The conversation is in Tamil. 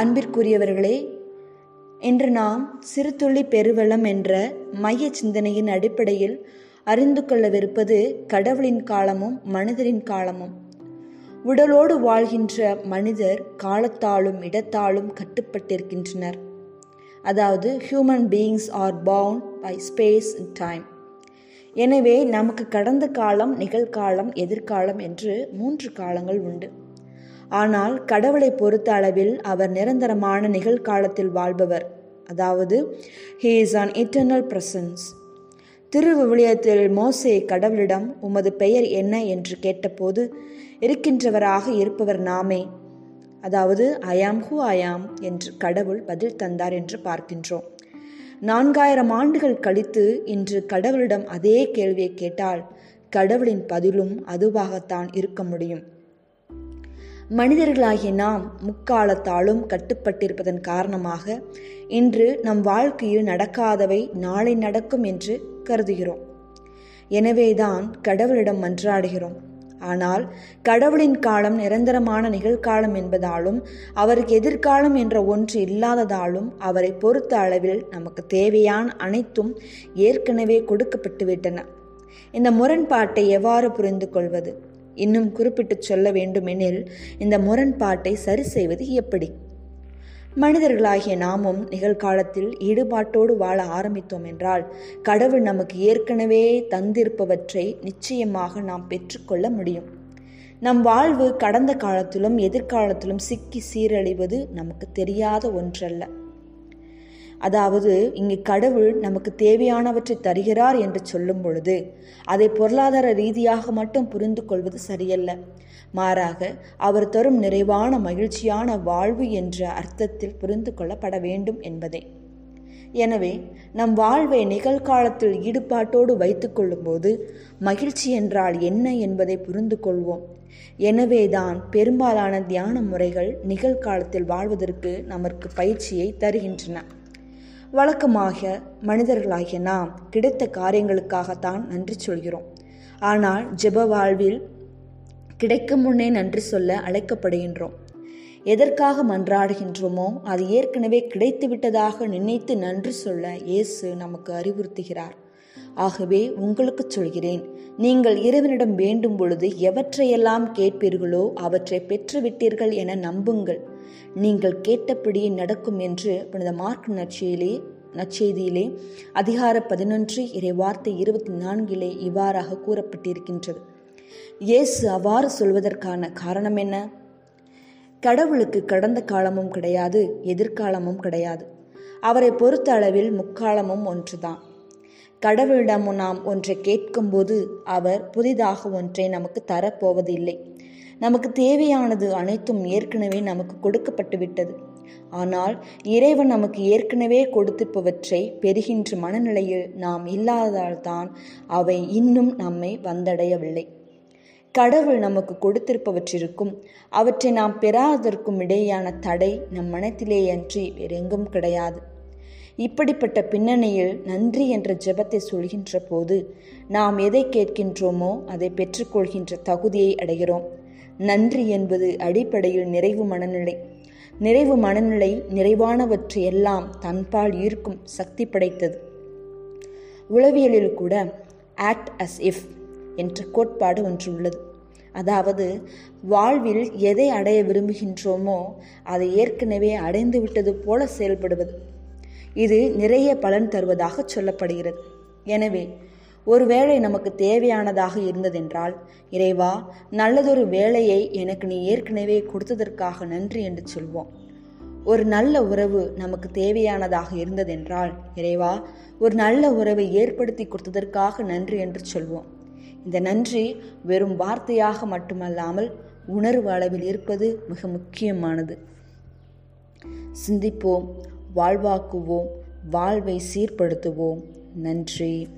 அன்பிற்குரியவர்களே இன்று நாம் சிறுதுள்ளி பெருவெள்ளம் என்ற மைய சிந்தனையின் அடிப்படையில் அறிந்து கொள்ளவிருப்பது கடவுளின் காலமும் மனிதரின் காலமும். உடலோடு வாழ்கின்ற மனிதர் காலத்தாலும் இடத்தாலும் கட்டுப்பட்டிருக்கின்றனர். அதாவது human beings are bound by space and time எனவே நமக்கு கடந்த காலம் நிகழ்காலம் எதிர்காலம் என்று மூன்று காலங்கள் உண்டு. ஆனால் கடவுளை பொறுத்த அளவில் அவர் நிரந்தரமான நிகழ்காலத்தில் வாழ்பவர். அதாவது he is an eternal presence திருவிவிலியத்தில் மோசே கடவுளிடம் உமது பெயர் என்ன? என்று கேட்டபோது இருக்கின்றவராக இருப்பவர் நாமே. அதாவது அயாம் ஹூ அயாம் என்று கடவுள் பதில் தந்தார் என்று பார்க்கின்றோம். நான்காயிரம் ஆண்டுகள் கழித்து இன்று கடவுளிடம் அதே கேள்வியை கேட்டால் கடவுளின் பதிலும் அதுவாகத்தான் இருக்க முடியும். மனிதர்களாகிய நாம் முக்காலத்தாலும் கட்டுப்பட்டிருப்பதன் காரணமாக இன்று நம் வாழ்க்கையில் நடக்காதவை நாளை நடக்கும் என்று கருதுகிறோம். எனவேதான் கடவுளிடம் மன்றாடுகிறோம். ஆனால் கடவுளின் காலம் நிரந்தரமான நிகழ்காலம் என்பதாலும் அவருக்கு எதிர்காலம் என்ற ஒன்று இல்லாததாலும் அவரை பொறுத்த அளவில் நமக்கு தேவையான அனைத்தும் ஏற்கனவே கொடுக்கப்பட்டுவிட்டன. இந்த முரண்பாட்டை எவ்வாறு புரிந்து கொள்வது இன்னும் குறிப்பிட்டு சொல்ல வேண்டுமெனில் இந்த முரண்பாட்டை சரி செய்வது எப்படி? மனிதர்களாகிய நாமும் நிகழ்காலத்தில் ஈடுபாட்டோடு வாழ ஆரம்பித்தோம் என்றால் கடவுள் நமக்கு ஏற்கனவே தந்திருப்பவற்றை நிச்சயமாக நாம் பெற்றுக்கொள்ள முடியும். நம் வாழ்வு கடந்த காலத்திலும் எதிர்காலத்திலும் சிக்கி சீரழிவது நமக்கு தெரியாத ஒன்றல்ல. அதாவது இங்கு கடவுள் நமக்கு தேவையானவற்றை தருகிறார் என்று சொல்லும் பொழுது அதை பொருளாதார ரீதியாக மட்டும் புரிந்து கொள்வது சரியல்ல. மாறாக அவர் தரும் நிறைவான மகிழ்ச்சியான வாழ்வு என்ற அர்த்தத்தில் புரிந்து கொள்ளப்பட வேண்டும் என்பதே. எனவே நம் வாழ்வை நிகழ்காலத்தில் ஈடுபாட்டோடு வைத்துக் கொள்ளும்போது மகிழ்ச்சி என்றால் என்ன என்பதை புரிந்து கொள்வோம். எனவேதான் பெரும்பாலான தியான முறைகள் நிகழ்காலத்தில் வாழ்வதற்கு நமக்கு பயிற்சியை தருகின்றன. வழக்கமாக மனிதர்களாகிய நாம் கிடைத்த காரியங்களுக்காகத்தான் நன்றி சொல்கிறோம். ஆனால் ஜெப வாழ்வில் கிடைக்கும் முன்னே நன்றி சொல்ல அழைக்கப்படுகின்றோம். எதற்காக மன்றாடுகின்றோமோ அது ஏற்கனவே கிடைத்து விட்டதாக நினைத்து நன்றி சொல்ல இயேசு நமக்கு அறிவுறுத்துகிறார். ஆகவே உங்களுக்கு சொல்கிறேன் நீங்கள் இறைவனிடம் வேண்டும் பொழுது எவற்றையெல்லாம் கேட்பீர்களோ அவற்றை பெற்றுவிட்டீர்கள் என நம்புங்கள். நீங்கள் கேட்டபடியே நடக்கும் என்று புனித மார்க் நற்செய்தியிலே நற்செய்தியிலே அதிகார பதினொன்று இறை வார்த்தை இருபத்தி நான்கிலே இவ்வாறாக கூறப்பட்டிருக்கின்றது. இயேசு அவ்வாறு சொல்வதற்கான காரணம் என்ன? கடவுளுக்கு கடந்த காலமும் கிடையாது எதிர்காலமும் கிடையாது. அவரை பொறுத்த அளவில் முக்காலமும் ஒன்றுதான். கடவுளிடம் நாம் ஒன்றை கேட்கும்போது அவர் புதிதாக ஒன்றை நமக்கு தரப்போவதில்லை. நமக்கு தேவையானது அனைத்தும் ஏற்கனவே நமக்கு கொடுக்கப்பட்டு விட்டது. ஆனால் இறைவன் நமக்கு ஏற்கனவே கொடுத்திருப்பவற்றை பெறுகின்ற மனநிலையில் நாம் இல்லாததால்தான் அவை இன்னும் நம்மை வந்தடையவில்லை. கடவுள் நமக்கு கொடுத்திருப்பவற்றிற்கும் அவற்றை நாம் பெறாததற்கும் இடையேயான தடை நம் மனத்திலேயன்றி வேறெங்கும் கிடையாது. இப்படிப்பட்ட பின்னணியில் நன்றி என்ற ஜெபத்தை சொல்கின்ற போது நாம் எதை கேட்கின்றோமோ அதை பெற்றுக்கொள்கின்ற தகுதியை அடைகிறோம். நன்றி என்பது அடிப்படையில் நிறைவு மனநிலை. நிறைவு மனநிலை நிறைவானவற்றை எல்லாம் தன்பால் ஈர்க்கும் சக்தி படைத்தது. உளவியலில் கூட ஆக்ட் அஸ் இஃப் என்ற கோட்பாடு ஒன்று உள்ளது. அதாவது வாழ்வில் எதை அடைய விரும்புகின்றோமோ அதை ஏற்கனவே அடைந்து விட்டது போல செயல்படுவது. இது நிறைய பலன் தருவதாக சொல்லப்படுகிறது. எனவே ஒருவேளை நமக்கு தேவையானதாக இருந்ததென்றால் இறைவா நல்லதொரு வேலையை எனக்கு நீ ஏற்கனவே கொடுத்ததற்காக நன்றி என்று சொல்வோம். ஒரு நல்ல உறவு நமக்கு தேவையானதாக இருந்ததென்றால் இறைவா ஒரு நல்ல உறவை ஏற்படுத்தி கொடுத்ததற்காக நன்றி என்று சொல்வோம். இந்த நன்றி வெறும் வார்த்தையாக மட்டுமல்லாமல் உணர்வு அளவில் இருப்பது மிக முக்கியமானது. சிந்திப்போம் வாழ்வாக்குவோம் வாழ்வை சீர்படுத்துவோம். நன்றி.